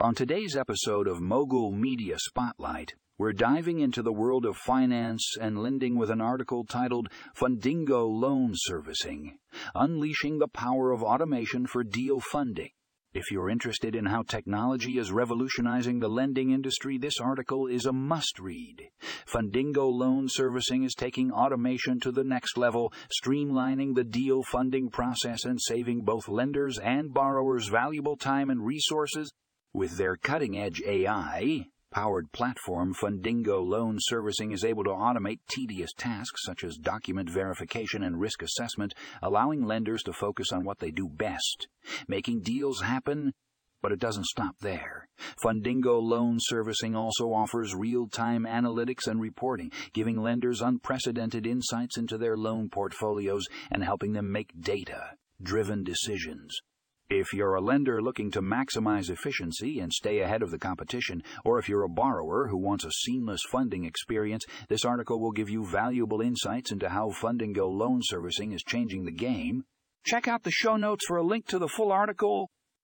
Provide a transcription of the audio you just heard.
On today's episode of Mogul Media Spotlight, we're diving into the world of finance and lending with an article titled Fundingo Loan Servicing Unleashing the Power of Automation for Deal Funding. If you're interested in how technology is revolutionizing the lending industry, this article is a must read. Fundingo Loan Servicing is taking automation to the next level, streamlining the deal funding process and saving both lenders and borrowers valuable time and resources with their cutting edge AI powered platform, Fundingo Loan Servicing is able to automate tedious tasks such as document verification and risk assessment, allowing lenders to focus on what they do best, making deals happen. But it doesn't stop there. Fundingo Loan Servicing also offers real time analytics and reporting, giving lenders unprecedented insights into their loan portfolios and helping them make data driven decisions. If you're a lender looking to maximize efficiency and stay ahead of the competition, or if you're a borrower who wants a seamless funding experience, this article will give you valuable insights into how Fundingo loan servicing is changing the game. Check out the show notes for a link to the full article